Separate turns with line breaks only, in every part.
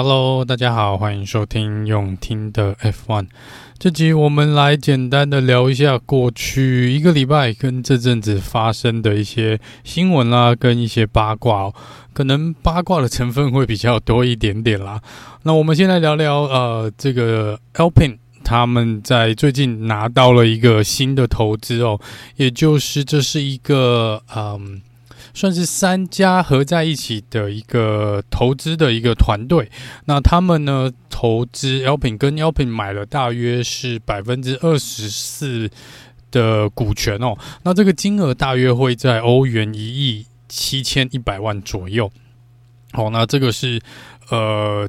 Hello，大家好，欢迎收听用听的 F1。这集我们来简单的聊一下过去一个礼拜跟这阵子发生的一些新闻啦，跟一些八卦哦，可能八卦的成分会比较多一点点啦。那我们先来聊聊呃，这个 Alpine 他们在最近拿到了一个新的投资哦，也就是这是一个嗯。算是三家合在一起的一个投资的一个团队，那他们呢投资 Alpin 跟 Alpin 买了大约是百分之二十四的股权哦，那这个金额大约会在欧元一亿七千一百万左右。好，那这个是呃。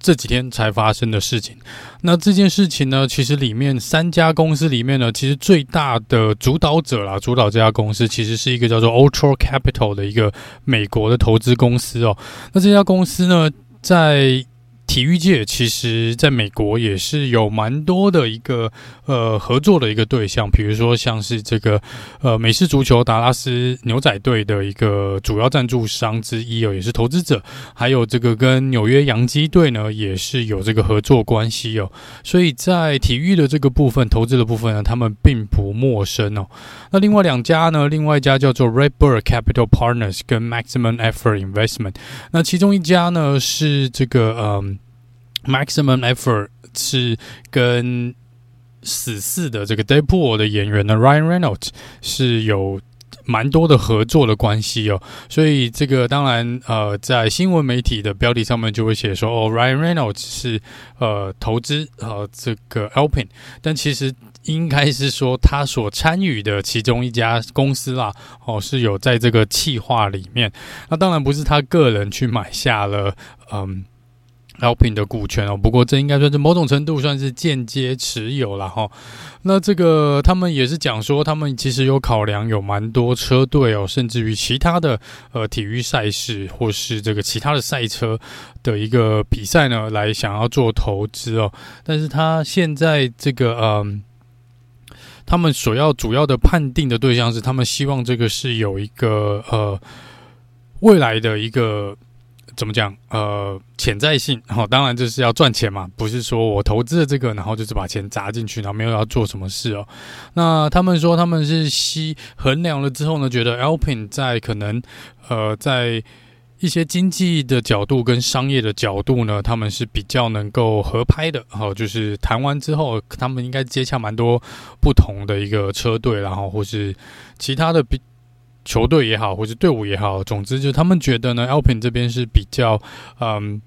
这几天才发生的事情，那这件事情呢，其实里面三家公司里面呢，其实最大的主导者啦，主导这家公司其实是一个叫做 Ultra Capital 的一个美国的投资公司哦。那这家公司呢，在体育界其实在美国也是有蛮多的一个呃合作的一个对象，比如说像是这个呃美式足球达拉斯牛仔队的一个主要赞助商之一哦，也是投资者，还有这个跟纽约洋基队呢也是有这个合作关系哦，所以在体育的这个部分投资的部分呢，他们并不陌生哦。那另外两家呢，另外一家叫做 RedBird Capital Partners 跟 Maximum Effort Investment，那其中一家呢是这个嗯。Maximum Effort 是跟死侍的这个 Deadpool 的演员呢 Ryan Reynolds 是有蛮多的合作的关系哦，所以这个当然呃在新闻媒体的标题上面就会写说哦 Ryan Reynolds 是呃投资呃这个 Alpine，但其实应该是说他所参与的其中一家公司啦哦是有在这个企划里面，那当然不是他个人去买下了嗯。Alpine 的股权哦，不过这应该算是某种程度算是间接持有了哈。那这个他们也是讲说，他们其实有考量有蛮多车队哦，甚至于其他的呃体育赛事或是这个其他的赛车的一个比赛呢，来想要做投资哦。但是他现在这个嗯，他们所要主要的判定的对象是，他们希望这个是有一个呃未来的一个。怎么讲？呃，潜在性，好，当然就是要赚钱嘛，不是说我投资了这个，然后就是把钱砸进去，然后没有要做什么事哦。那他们说他们是细衡量了之后呢，觉得 Alpine 在可能呃在一些经济的角度跟商业的角度呢，他们是比较能够合拍的。好，就是谈完之后，他们应该接洽蛮多不同的一个车队，然后或是其他的比。球队也好，或者队伍也好，总之就是他们觉得呢，Alpine 这边是比较嗯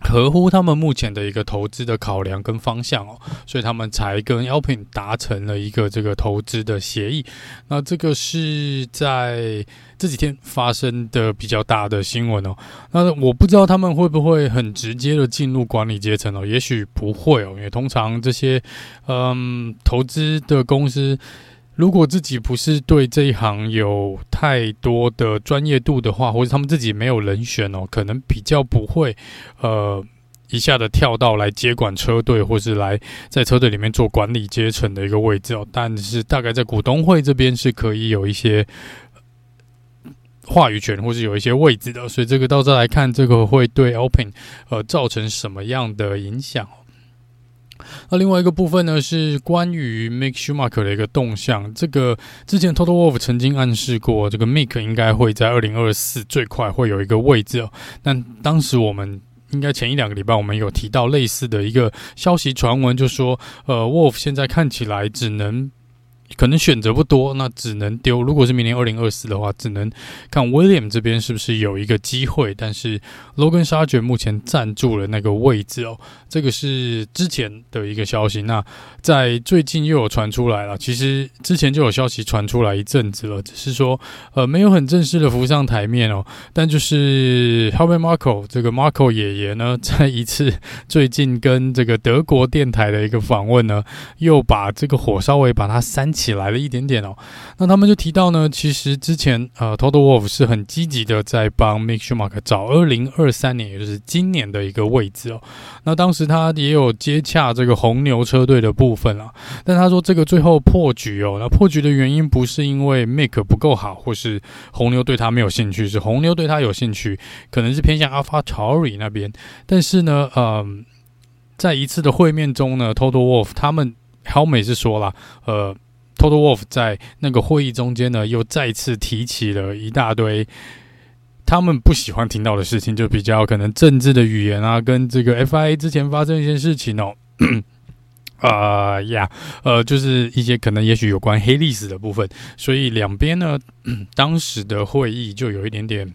合乎他们目前的一个投资的考量跟方向哦，所以他们才跟 Alpine 达成了一个这个投资的协议。那这个是在这几天发生的比较大的新闻哦。那我不知道他们会不会很直接的进入管理阶层哦，也许不会哦，因为通常这些嗯投资的公司。如果自己不是对这一行有太多的专业度的话，或者他们自己没有人选哦，可能比较不会，呃，一下子跳到来接管车队，或是来在车队里面做管理阶层的一个位置哦。但是大概在股东会这边是可以有一些话语权，或是有一些位置的。所以这个到这来看，这个会对 Open 呃造成什么样的影响？那另外一个部分呢，是关于 Make Shumark 的一个动向。这个之前 Total Wolf 曾经暗示过，这个 Make 应该会在二零二四最快会有一个位置哦。但当时我们应该前一两个礼拜，我们有提到类似的一个消息传闻，就说呃，Wolf 现在看起来只能。可能选择不多，那只能丢。如果是明年二零二四的话，只能看 William 这边是不是有一个机会。但是 Logan 沙觉目前占住了那个位置哦，这个是之前的一个消息。那在最近又有传出来了，其实之前就有消息传出来一阵子了，只是说呃没有很正式的浮上台面哦。但就是 Helmut Marko 这个 Marko 爷爷呢，在一次最近跟这个德国电台的一个访问呢，又把这个火稍微把它煽。起来了一点点哦。那他们就提到呢，其实之前呃，Total Wolf 是很积极的在帮 Mick Schumacher 找二零二三年，也就是今年的一个位置哦。那当时他也有接洽这个红牛车队的部分啊，但他说这个最后破局哦。那破局的原因不是因为 Mick 不够好，或是红牛对他没有兴趣，是红牛对他有兴趣，可能是偏向 AlphaTauri 那边。但是呢，嗯、呃，在一次的会面中呢，Total Wolf 他们 Helmut 是说了，呃。Total Wolf 在那个会议中间呢，又再次提起了一大堆他们不喜欢听到的事情，就比较可能政治的语言啊，跟这个 FIA 之前发生一些事情哦，啊呀，呃，就是一些可能也许有关黑历史的部分，所以两边呢，当时的会议就有一点点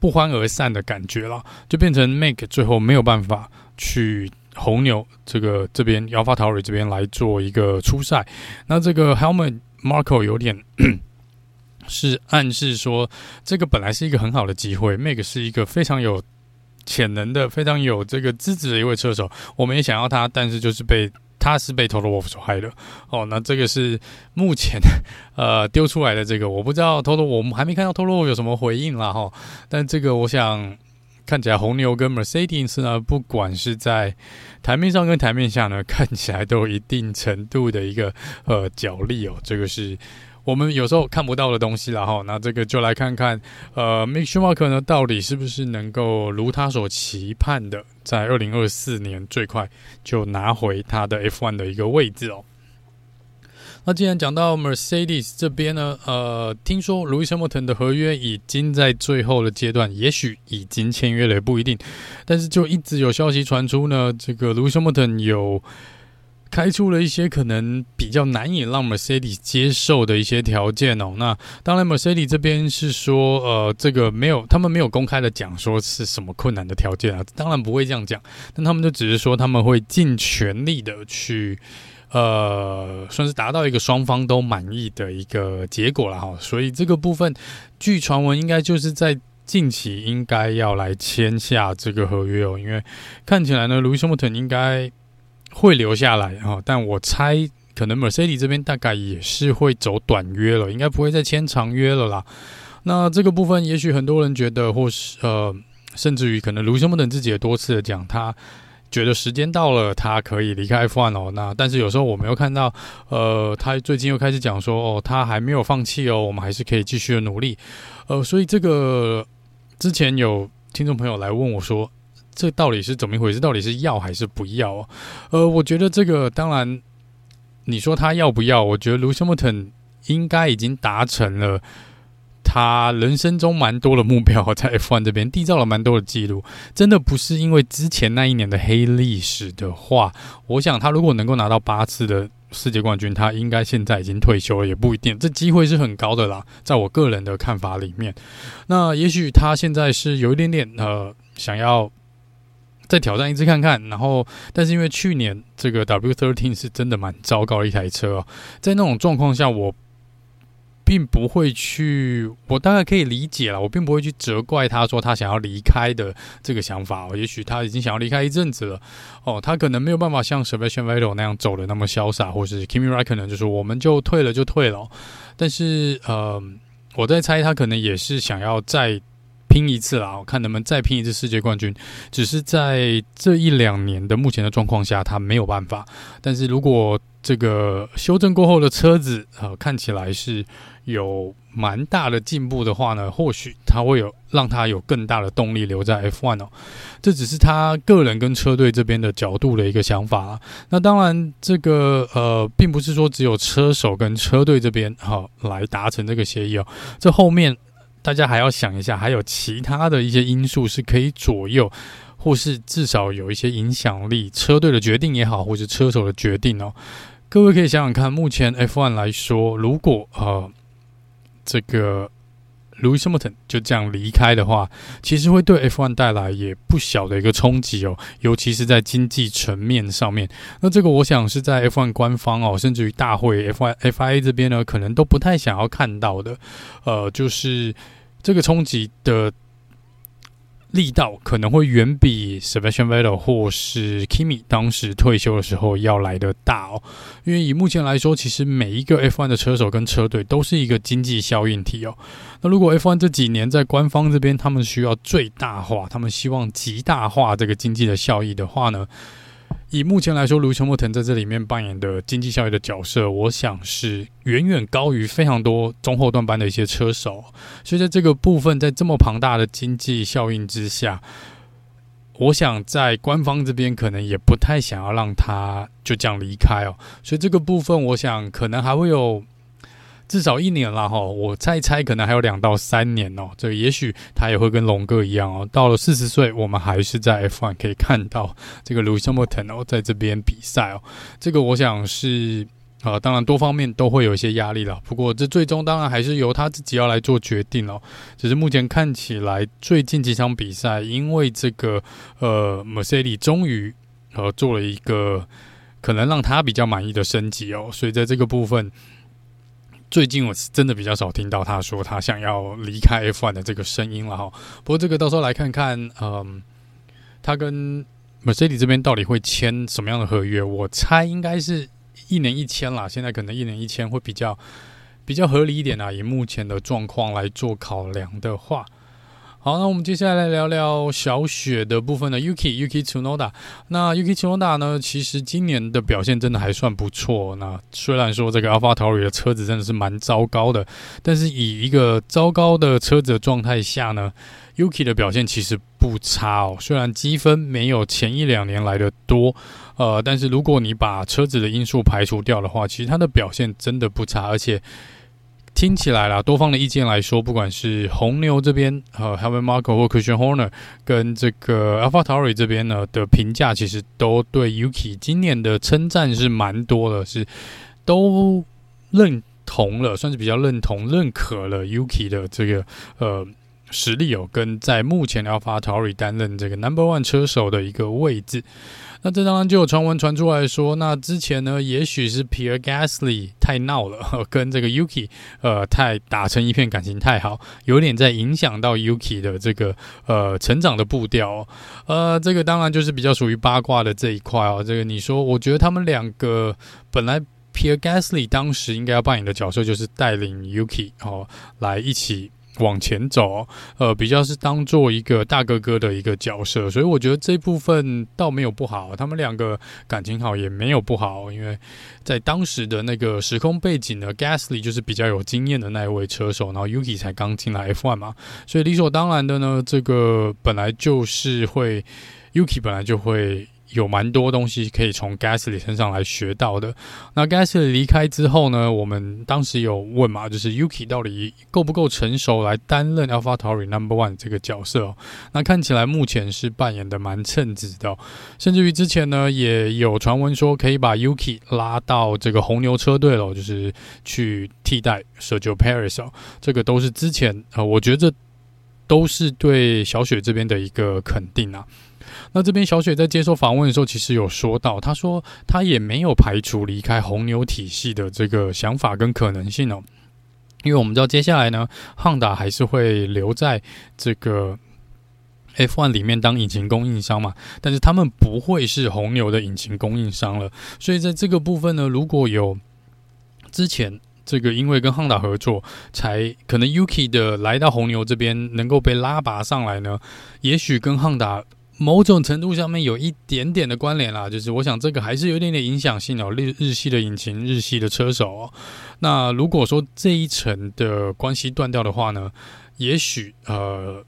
不欢而散的感觉了，就变成 Make 最后没有办法去。红牛这个这边 AlphaTauri 这边来做一个初赛，那这个 Helmut Marko 有点 是暗示说，这个本来是一个很好的机会，Mick 是一个非常有潜能的、非常有这个资质的一位车手，我们也想要他，但是就是被他是被 Toto Wolf 所害的哦。那这个是目前 呃丢出来的这个，我不知道 Toto，我们还没看到 Toto Wolff 有什么回应啦哈。但这个我想。看起来红牛跟 Mercedes 呢，不管是在台面上跟台面下呢，看起来都有一定程度的一个呃角力哦。这个是我们有时候看不到的东西了哈。那这个就来看看呃，Mick Schumacher 呢，到底是不是能够如他所期盼的，在二零二四年最快就拿回他的 F1 的一个位置哦。那既然讲到 Mercedes 这边呢，呃，听说 Lewis Hamilton 的合约已经在最后的阶段，也许已经签约了，也不一定。但是就一直有消息传出呢，这个 Lewis Hamilton 有开出了一些可能比较难以让 Mercedes 接受的一些条件哦。那当然，Mercedes 这边是说，呃，这个没有，他们没有公开的讲说是什么困难的条件啊，当然不会这样讲。但他们就只是说他们会尽全力的去。呃，算是达到一个双方都满意的一个结果了哈，所以这个部分，据传闻应该就是在近期应该要来签下这个合约哦，因为看起来呢，Lewis Hamilton 应该会留下来哈，但我猜可能 Mercedes 这边大概也是会走短约了，应该不会再签长约了啦。那这个部分，也许很多人觉得，或是呃，甚至于可能 Lewis Hamilton 自己也多次的讲他。觉得时间到了，他可以离开 F1 哦。那但是有时候我们又看到，呃，他最近又开始讲说，哦，他还没有放弃哦，我们还是可以继续的努力。呃，所以这个之前有听众朋友来问我说，这到底是怎么一回事？到底是要还是不要啊？呃，我觉得这个当然，你说他要不要？我觉得 Lewis Hamilton 应该已经达成了。他人生中蛮多的目标，在 F1 这边缔造了蛮多的记录，真的不是因为之前那一年的黑历史的话，我想他如果能够拿到八次的世界冠军，他应该现在已经退休了，也不一定，这机会是很高的啦，在我个人的看法里面，那也许他现在是有一点点呃，想要再挑战一次看看，然后，但是因为去年这个 W13 是真的蛮糟糕的一台车哦，在那种状况下，我。并不会去，我大概可以理解了。我并不会去责怪他说他想要离开的这个想法。也许他已经想要离开一阵子了。哦，他可能没有办法像 Sebastian Vettel 那样走的那么潇洒，或是 Kimi Räikkönen 就是我们就退了就退了。但是，呃，我在猜他可能也是想要再拼一次啦，我看能不能再拼一次世界冠军。只是在这一两年的目前的状况下，他没有办法。但是如果这个修正过后的车子，呃，看起来是。有蛮大的进步的话呢，或许他会有让他有更大的动力留在 F1 哦。这只是他个人跟车队这边的角度的一个想法啊。那当然，这个呃，并不是说只有车手跟车队这边好来达成这个协议哦。这后面大家还要想一下，还有其他的一些因素是可以左右，或是至少有一些影响力，车队的决定也好，或是车手的决定哦。各位可以想想看，目前 F1 来说，如果呃。这个 Louis Hamilton 就这样离开的话，其实会对 F1 带来也不小的一个冲击哦，尤其是在经济层面上面。那这个我想是在 F1 官方哦，甚至于大会 F1 FIA 这边呢，可能都不太想要看到的。呃，就是这个冲击的力道可能会远比 Sebastian Vettel 或是 Kimi 当时退休的时候要来得大哦。因为以目前来说，其实每一个 F1 的车手跟车队都是一个经济效应体哦。那如果 F1 这几年在官方这边，他们需要最大化，他们希望极大化这个经济的效益的话呢？以目前来说，卢西莫腾在这里面扮演的经济效益的角色，我想是远远高于非常多中后段班的一些车手。所以在这个部分，在这么庞大的经济效应之下，我想在官方这边可能也不太想要让他就这样离开哦。所以这个部分，我想可能还会有。至少一年了哈，我猜猜，可能还有两到三年哦。这也许他也会跟龙哥一样哦，到了四十岁，我们还是在 F1 可以看到这个 Lewis Hamilton 哦，在这边比赛哦。这个我想是呃，当然多方面都会有一些压力了。不过这最终当然还是由他自己要来做决定哦。只是目前看起来，最近几场比赛，因为这个呃，Mercedes 终于呃做了一个可能让他比较满意的升级哦，所以在这个部分。最近我是真的比较少听到他说他想要离开 F1 的这个声音了哈。不过这个到时候来看看，嗯，他跟 Mercedes 这边到底会签什么样的合约？我猜应该是一年一签啦。现在可能一年一签会比较比较合理一点啊。以目前的状况来做考量的话。好，那我们接下来来聊聊小雪的部分呢。Yuki Yuki Tsunoda，那 Yuki Tsunoda 呢，其实今年的表现真的还算不错。那虽然说这个 AlphaTauri 的车子真的是蛮糟糕的，但是以一个糟糕的车子的状态下呢，Yuki 的表现其实不差哦。虽然积分没有前一两年来的多，呃，但是如果你把车子的因素排除掉的话，其实它的表现真的不差，而且。听起来啦，多方的意见来说，不管是红牛这边，和，Helmut Marko 或 Christian Horner，跟这个 AlphaTauri 这边呢的评价，其实都对 Yuki 今年的称赞是蛮多的，是都认同了，算是比较认同、认可了 Yuki 的这个呃实力哦，跟在目前 a l p h a t a r i 担任这个 Number One 车手的一个位置。那这当然就有传闻传出来说，那之前呢，也许是 Pierre Gasly 太闹了，跟这个 Yuki 呃太打成一片，感情太好，有点在影响到 Yuki 的这个呃成长的步调哦。呃，这个当然就是比较属于八卦的这一块哦。这个你说，我觉得他们两个本来 Pierre Gasly 当时应该要扮演的角色就是带领 Yuki 哦来一起。往前走，呃，比较是当做一个大哥哥的一个角色，所以我觉得这部分倒没有不好，他们两个感情好也没有不好，因为在当时的那个时空背景呢，Gasly 就是比较有经验的那一位车手，然后 Yuki 才刚进来 F1 嘛，所以理所当然的呢，这个本来就是会 Yuki 本来就会。有蛮多东西可以从 Gasly 身上来学到的。那 Gasly 离开之后呢，我们当时有问嘛，就是 Yuki 到底够不够成熟来担任 AlphaTauri Number One 这个角色哦？那看起来目前是扮演的蛮称职的哦，甚至于之前呢也有传闻说可以把 Yuki 拉到这个红牛车队了，就是去替代 Sergio Perez 哦。这个都是之前呃，我觉得这都是对小雪这边的一个肯定啊。那这边小雪在接受访问的时候，其实有说到，他说他也没有排除离开红牛体系的这个想法跟可能性哦，因为我们知道接下来呢，Honda 还是会留在这个 F1 里面当引擎供应商嘛，但是他们不会是红牛的引擎供应商了，所以在这个部分呢，如果有之前这个因为跟 Honda 合作，才可能 Yuki 的来到红牛这边能够被拉拔上来呢，也许跟 Honda。某种程度上面有一点点的关联啦，就是我想这个还是有一点点影响性哦。日日系的引擎，日系的车手哦。那如果说这一层的关系断掉的话呢，也许呃，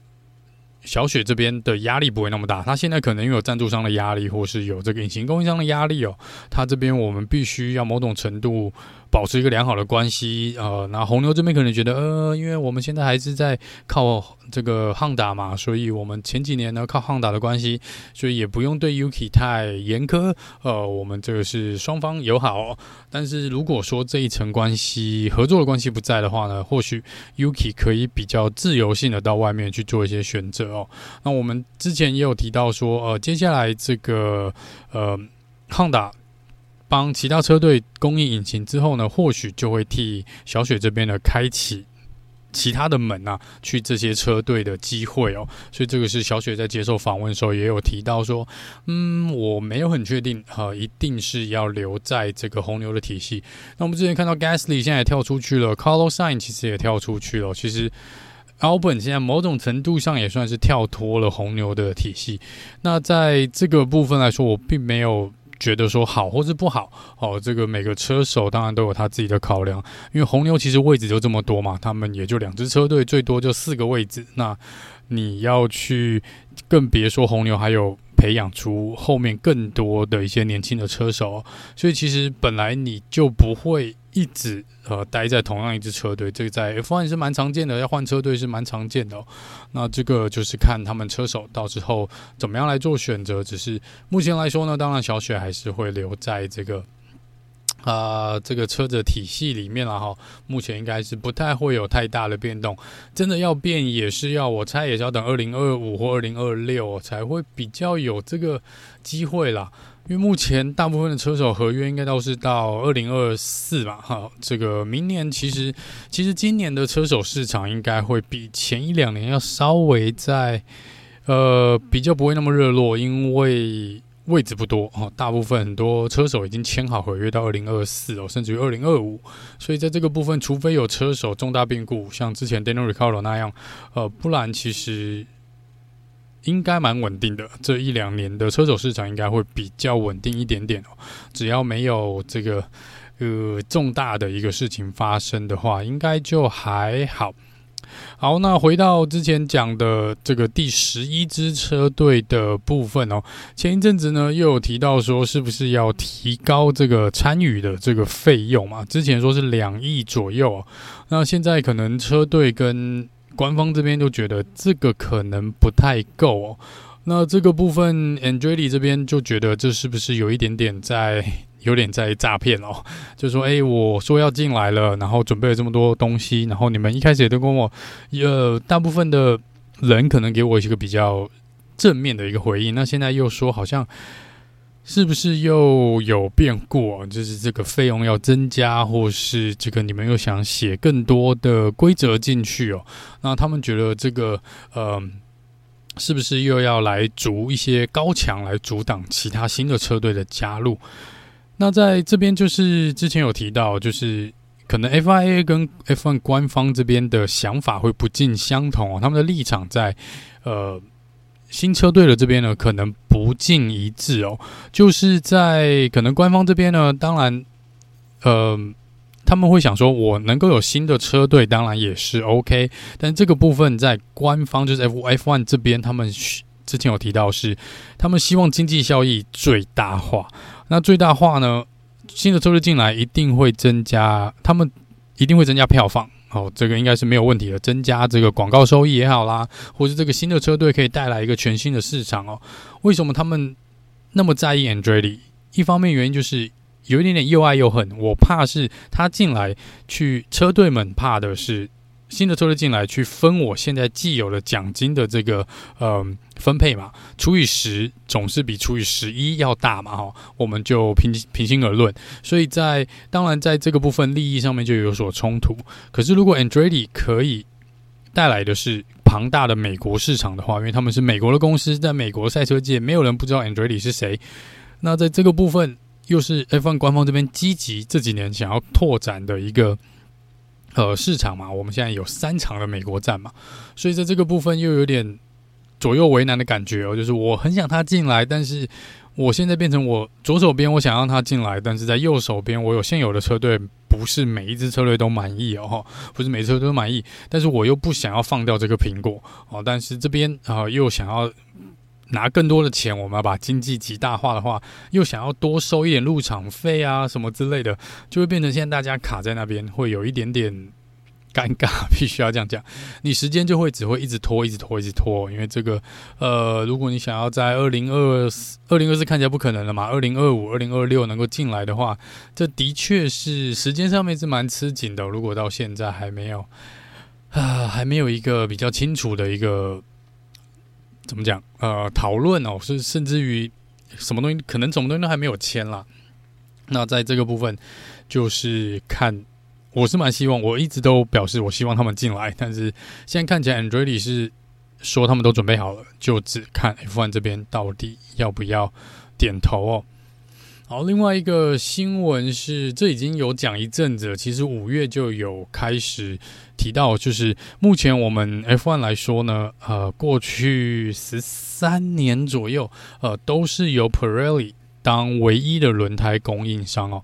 小雪这边的压力不会那么大。他现在可能有赞助商的压力，或是有这个引擎供应商的压力哦。他这边我们必须要某种程度。保持一个良好的关系，呃，那红牛这边可能觉得，呃，因为我们现在还是在靠这个汉达嘛，所以我们前几年呢靠汉达的关系，所以也不用对 Yuki 太严苛，呃，我们这个是双方友好哦。但是如果说这一层关系合作的关系不在的话呢，或许 Yuki 可以比较自由性的到外面去做一些选择哦。那我们之前也有提到说，呃，接下来这个呃 Honda。帮其他车队供应引擎之后呢，或许就会替小雪这边呢开启其他的门啊，去这些车队的机会哦，所以这个是小雪在接受访问的时候也有提到说，嗯，我没有很确定，呃，一定是要留在这个红牛的体系。那我们之前看到 Gasly 现在也跳出去了，Carlos Sign 其实也跳出去了，其实 Albon 现在某种程度上也算是跳脱了红牛的体系。那在这个部分来说，我并没有。觉得说好或是不好，哦，这个每个车手当然都有他自己的考量，因为红牛其实位置就这么多嘛，他们也就两支车队，最多就四个位置，那你要去，更别说红牛还有。培养出后面更多的一些年轻的车手，所以其实本来你就不会一直呃待在同样一支车队，这个在 F1 是蛮常见的，要换车队是蛮常见的哦。那这个就是看他们车手到时候怎么样来做选择。只是目前来说呢，当然小雪还是会留在这个。啊、这个车子体系里面了哈，目前应该是不太会有太大的变动。真的要变，也是要我猜，也是要等二零二五或二零二六才会比较有这个机会啦。因为目前大部分的车手合约应该都是到二零二四吧，哈。这个明年其实，其实今年的车手市场应该会比前一两年要稍微在呃比较不会那么热络，因为。位置不多哦，大部分很多车手已经签好合约到二零二四哦，甚至于二零二五，所以在这个部分，除非有车手重大变故，像之前 Daniel r i c a r d o 那样，呃，不然其实应该蛮稳定的。这一两年的车手市场应该会比较稳定一点点哦，只要没有这个呃重大的一个事情发生的话，应该就还好。好，那回到之前讲的这个第十一支车队的部分哦，前一阵子呢又有提到说，是不是要提高这个参与的这个费用嘛？之前说是两亿左右，那现在可能车队跟官方这边都觉得这个可能不太够哦。那这个部分 Andrei 这边就觉得这是不是有一点点在？有点在诈骗哦，就说哎，我说要进来了，然后准备了这么多东西，然后你们一开始也都跟我，呃，大部分的人可能给我一个比较正面的一个回应，那现在又说好像是不是又有变故，就是这个费用要增加，或是这个你们又想写更多的规则进去哦？那他们觉得这个呃，是不是又要来筑一些高墙来阻挡其他新的车队的加入？那在这边就是之前有提到，就是可能 FIA 跟 F1 官方这边的想法会不尽相同哦，他们的立场在呃新车队的这边呢，可能不尽一致哦。就是在可能官方这边呢，当然呃他们会想说，我能够有新的车队，当然也是 OK。但这个部分在官方就是 F F one 这边，他们之前有提到是他们希望经济效益最大化。那最大化呢？新的车队进来一定会增加，他们一定会增加票房哦，这个应该是没有问题的。增加这个广告收益也好啦，或是这个新的车队可以带来一个全新的市场哦。为什么他们那么在意 Andretti？一方面原因就是有一点点又爱又恨。我怕是他进来去车队们怕的是。新的车队进来去分我现在既有的奖金的这个呃分配嘛，除以十总是比除以十一要大嘛哈，我们就平平心而论。所以在当然在这个部分利益上面就有所冲突。可是如果 Andretti 可以带来的是庞大的美国市场的话，因为他们是美国的公司，在美国赛车界没有人不知道 Andretti 是谁。那在这个部分又是 F1 官方这边积极这几年想要拓展的一个。呃，市场嘛，我们现在有三场的美国站嘛，所以在这个部分又有点左右为难的感觉哦。就是我很想他进来，但是我现在变成我左手边我想让他进来，但是在右手边我有现有的车队，不是每一支车队都满意哦，不是每支车队都满意，但是我又不想要放掉这个苹果哦，但是这边啊、又想要。拿更多的钱，我们要把经济极大化的话，又想要多收一点入场费啊，什么之类的，就会变成现在大家卡在那边，会有一点点尴尬，必须要这样讲。你时间就会只会一直拖，一直拖，一直拖，因为这个，呃，如果你想要在二零二四、二零二四看起来不可能了嘛，二零二五、二零二六能够进来的话，这的确是时间上面是蛮吃紧的。如果到现在还没有啊，还没有一个比较清楚的一个。怎么讲？呃，讨论哦，是甚至于什么东西，可能什么东西都还没有签啦。那在这个部分，就是看我是蛮希望，我一直都表示我希望他们进来，但是现在看起来 Andrei 是说他们都准备好了，就只看 F1 这边到底要不要点头哦。好，另外一个新闻是，这已经有讲一阵子了，其实五月就有开始提到，就是目前我们 F1 来说呢，呃，过去十三年左右，呃，都是由 Pirelli 当唯一的轮胎供应商哦。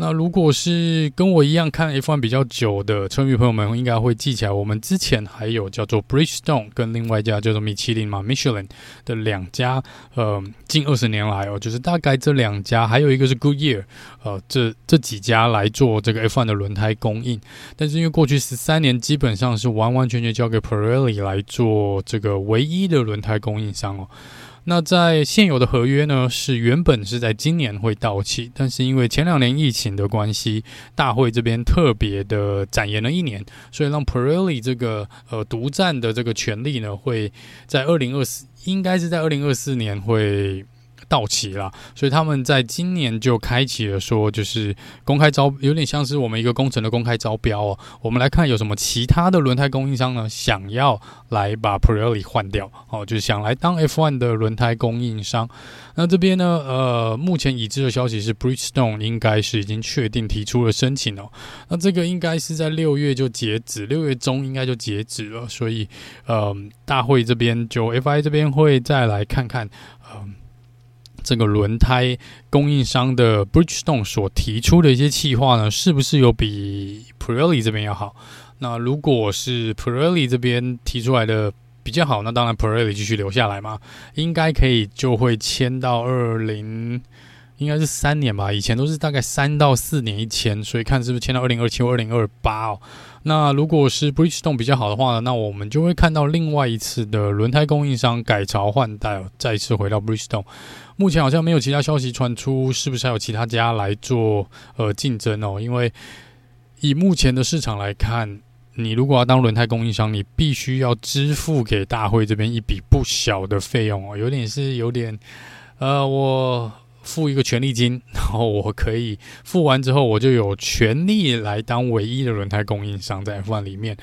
那如果是跟我一样看 F1 比较久的车迷朋友们，应该会记起来，我们之前还有叫做 Bridgestone 跟另外一家叫做米其林嘛，Michelin 的两家，呃，近二十年来哦，就是大概这两家，还有一个是 Goodyear，呃，这这几家来做这个 F1 的轮胎供应。但是因为过去十三年基本上是完完全全交给 Pirelli 来做这个唯一的轮胎供应商哦。那在现有的合约呢，是原本是在今年会到期，但是因为前两年疫情的关系，大会这边特别的展延了一年，所以让 Pirelli 这个呃独占的这个权利呢，会在二零二四，应该是在二零二四年会。到期了，所以他们在今年就开启了说，就是公开招，有点像是我们一个工程的公开招标哦。我们来看有什么其他的轮胎供应商呢，想要来把 Pirelli 换掉哦，就是想来当 F1 的轮胎供应商。那这边呢，呃，目前已知的消息是，Bridgestone 应该是已经确定提出了申请哦。那这个应该是在六月就截止，六月中应该就截止了，所以呃，大会这边就 FI 这边会再来看看，嗯、呃。这个轮胎供应商的 Bridgestone 所提出的一些企划呢，是不是有比 Pirelli 这边要好？那如果是 Pirelli 这边提出来的比较好，那当然 Pirelli 继续留下来嘛，应该可以就会签到二零，应该是三年吧。以前都是大概三到四年一签，所以看是不是签到二零二七或二零二八哦。那如果是 Bridgestone 比较好的话呢，那我们就会看到另外一次的轮胎供应商改朝换代，再次回到 Bridgestone。目前好像没有其他消息传出，是不是还有其他家来做呃竞争哦？因为以目前的市场来看，你如果要当轮胎供应商，你必须要支付给大会这边一笔不小的费用哦，有点是有点呃我。付一个权利金，然后我可以付完之后，我就有权利来当唯一的轮胎供应商在 F1 里面。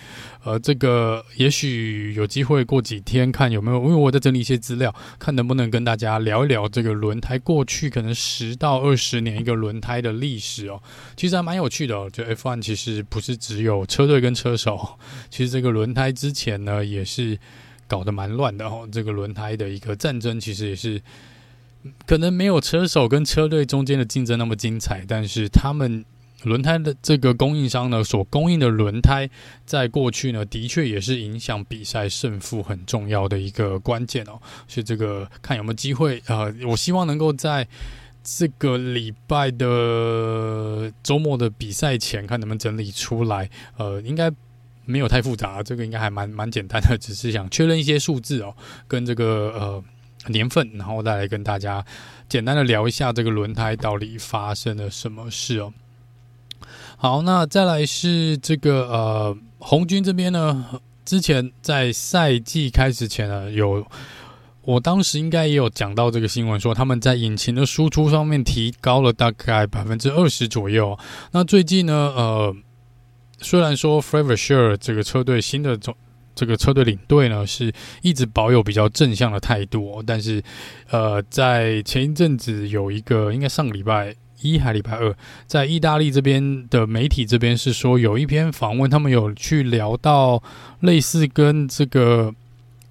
呃，这个也许有机会过几天看有没有，因为我在整理一些资料，看能不能跟大家聊一聊这个轮胎过去可能十到二十年一个轮胎的历史哦。其实还蛮有趣的哦，就 F1 其实不是只有车队跟车手，其实这个轮胎之前呢也是搞得蛮乱的哦。这个轮胎的一个战争其实也是。可能没有车手跟车队中间的竞争那么精彩，但是他们轮胎的这个供应商呢，所供应的轮胎，在过去呢，的确也是影响比赛胜负很重要的一个关键哦。所以这个看有没有机会啊、呃，我希望能够在这个礼拜的周末的比赛前，看能不能整理出来。呃，应该没有太复杂，这个应该还蛮蛮简单的，只是想确认一些数字哦，跟这个呃。年份，然后再来跟大家简单的聊一下这个轮胎到底发生了什么事哦。好，那再来是这个呃红军这边呢，之前在赛季开始前呢，有我当时应该也有讲到这个新闻，说他们在引擎的输出上面提高了大概百分之二十左右。那最近呢，呃，虽然说 Fred Vasseur 这个车队新的总。这个车队领队呢，是一直保有比较正向的态度，但是，呃，在前一阵子有一个，应该上个礼拜一还礼拜二，在意大利这边的媒体这边是说，有一篇访问，他们有去聊到类似跟这个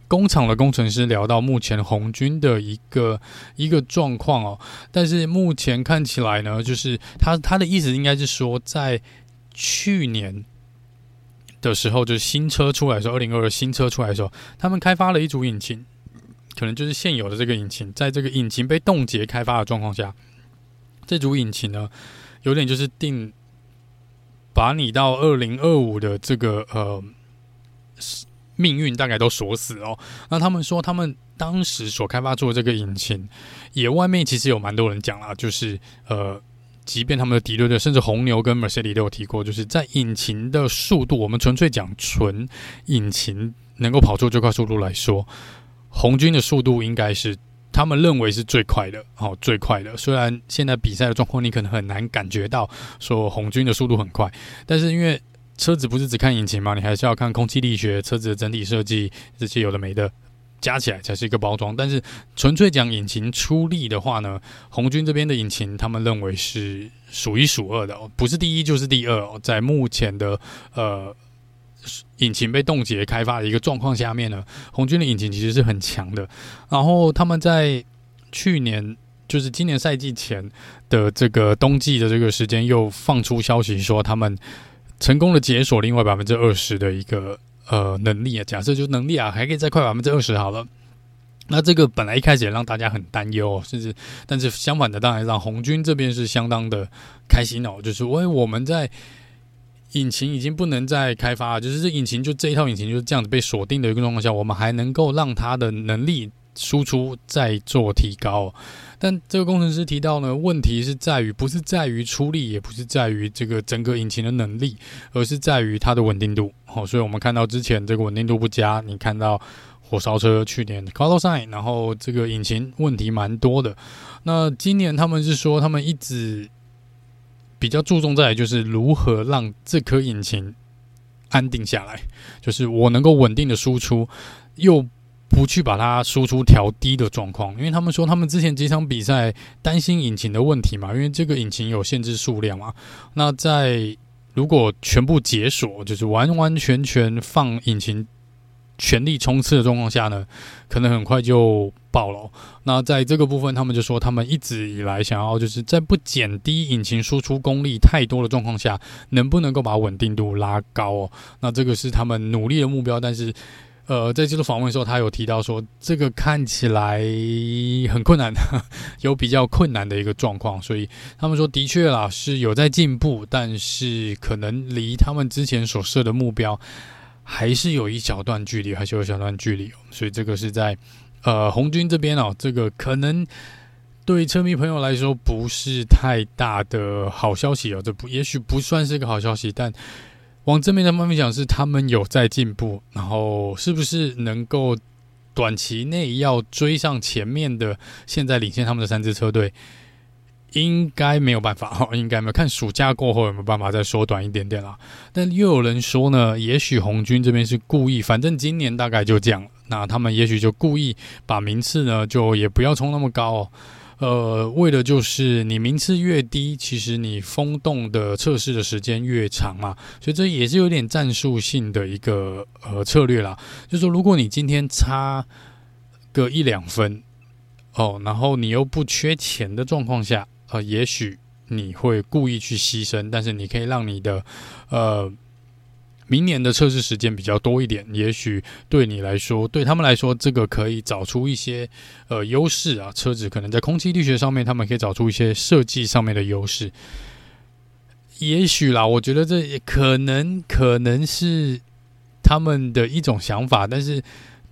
工厂的工程师聊到目前红军的一个一个状况哦，但是目前看起来呢，就是他他的意思应该是说，在去年。的时候，就是新车出来的时候，二零二二新车出来的时候，他们开发了一组引擎，可能就是现有的这个引擎，在这个引擎被冻结开发的状况下，这组引擎呢，有点就是定把你到二零二五的这个呃命运大概都锁死哦。那他们说，他们当时所开发出的这个引擎，也外面其实有蛮多人讲啦，就是呃。即便他们的敌对队，甚至红牛跟 Mercedes 都有提过，就是在引擎的速度，我们纯粹讲纯引擎能够跑出最快速度来说，红军的速度应该是他们认为是最快的，哦，最快的。虽然现在比赛的状况你可能很难感觉到说红军的速度很快，但是因为车子不是只看引擎嘛，你还是要看空气力学、车子的整体设计这些有的没的，加起来才是一个包装。但是纯粹讲引擎出力的话呢，红军这边的引擎他们认为是数一数二的，不是第一就是第二。在目前的呃。引擎被冻结开发的一个状况下面呢，红军的引擎其实是很强的。然后他们在去年，就是今年赛季前的这个冬季的这个时间，又放出消息说他们成功的解锁另外百分之二十的一个呃能力啊。假设就能力啊，还可以再快百分之二十好了。那这个本来一开始也让大家很担忧，甚至但是相反的，当然让红军这边是相当的开心哦，就是为我们在。引擎已经不能再开发，就是这引擎就这一套引擎就是这样子被锁定的一个状况下，我们还能够让它的能力输出再做提高。但这个工程师提到呢，问题是在于不是在于出力，也不是在于这个整个引擎的能力，而是在于它的稳定度。好，所以我们看到之前这个稳定度不佳，你看到火烧车去年 call sign，然后这个引擎问题蛮多的。那今年他们是说他们一直。比较注重在就是如何让这颗引擎安定下来，就是我能够稳定的输出，又不去把它输出调低的状况。因为他们说他们之前几场比赛担心引擎的问题嘛，因为这个引擎有限制数量嘛。那在如果全部解锁，就是完完全全放引擎。全力冲刺的状况下呢，可能很快就爆了。那在这个部分，他们就说他们一直以来想要就是在不减低引擎输出功率太多的状况下，能不能够把稳定度拉高哦？那这个是他们努力的目标。但是，呃，在这个访问的时候，他有提到说，这个看起来很困难，有比较困难的一个状况。所以他们说，的确啦，是有在进步，但是可能离他们之前所设的目标。还是有一小段距离，还是有一小段距离，所以这个是在呃红军这边哦，这个可能对车迷朋友来说不是太大的好消息哦，这不也许不算是一个好消息，但往正面的方面讲是他们有在进步，然后是不是能够短期内要追上前面的现在领先他们的三支车队？应该没有办法哈，应该没有。看暑假过后有没有办法再缩短一点点啦。但又有人说呢，也许红军这边是故意，反正今年大概就这样。那他们也许就故意把名次呢，就也不要冲那么高哦。呃，为的就是你名次越低，其实你风洞的测试的时间越长嘛。所以这也是有点战术性的一个呃策略啦。就是说，如果你今天差个一两分哦，然后你又不缺钱的状况下。呃，也许你会故意去牺牲，但是你可以让你的呃明年的测试时间比较多一点。也许对你来说，对他们来说，这个可以找出一些呃优势啊。车子可能在空气力学上面，他们可以找出一些设计上面的优势。也许啦，我觉得这也可能可能是他们的一种想法，但是。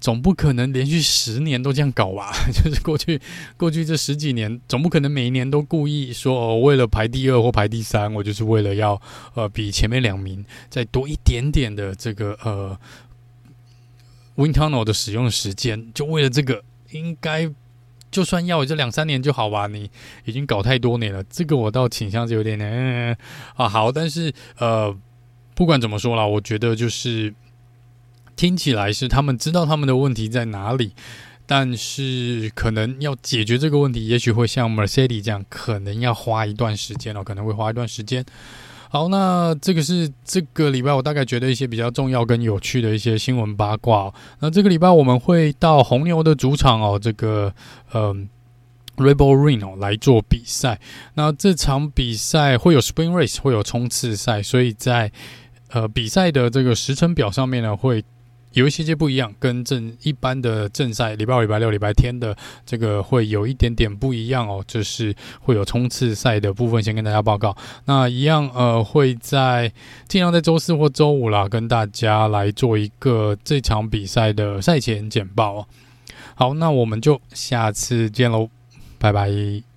总不可能连续十年都这样搞吧？就是过去过去这十几年，总不可能每一年都故意说哦，为了排第二或排第三，我就是为了要呃比前面两名再多一点点的这个呃 Win Tunnel 的使用时间，就为了这个，应该就算要这两三年就好吧？你已经搞太多年了，这个我倒倾向是有点点嗯啊好，但是呃不管怎么说啦，我觉得就是。听起来是他们知道他们的问题在哪里，但是可能要解决这个问题，也许会像 Mercedes 这样，可能要花一段时间哦，可能会花一段时间。好，那这个是这个礼拜我大概觉得一些比较重要跟有趣的一些新闻八卦哦。那这个礼拜我们会到红牛的主场哦，这个嗯，Rebel Ring 哦来做比赛。那这场比赛会有 Spring Race，会有冲刺赛，所以在呃比赛的这个时程表上面呢会。有一些些不一样，跟正一般的正赛礼拜五、礼拜六、礼拜天的这个会有一点点不一样哦。就是会有冲刺赛的部分，先跟大家报告。那一样呃，会在尽量在周四或周五啦，跟大家来做一个这场比赛的赛前简报。哦好，那我们就下次见喽，拜拜。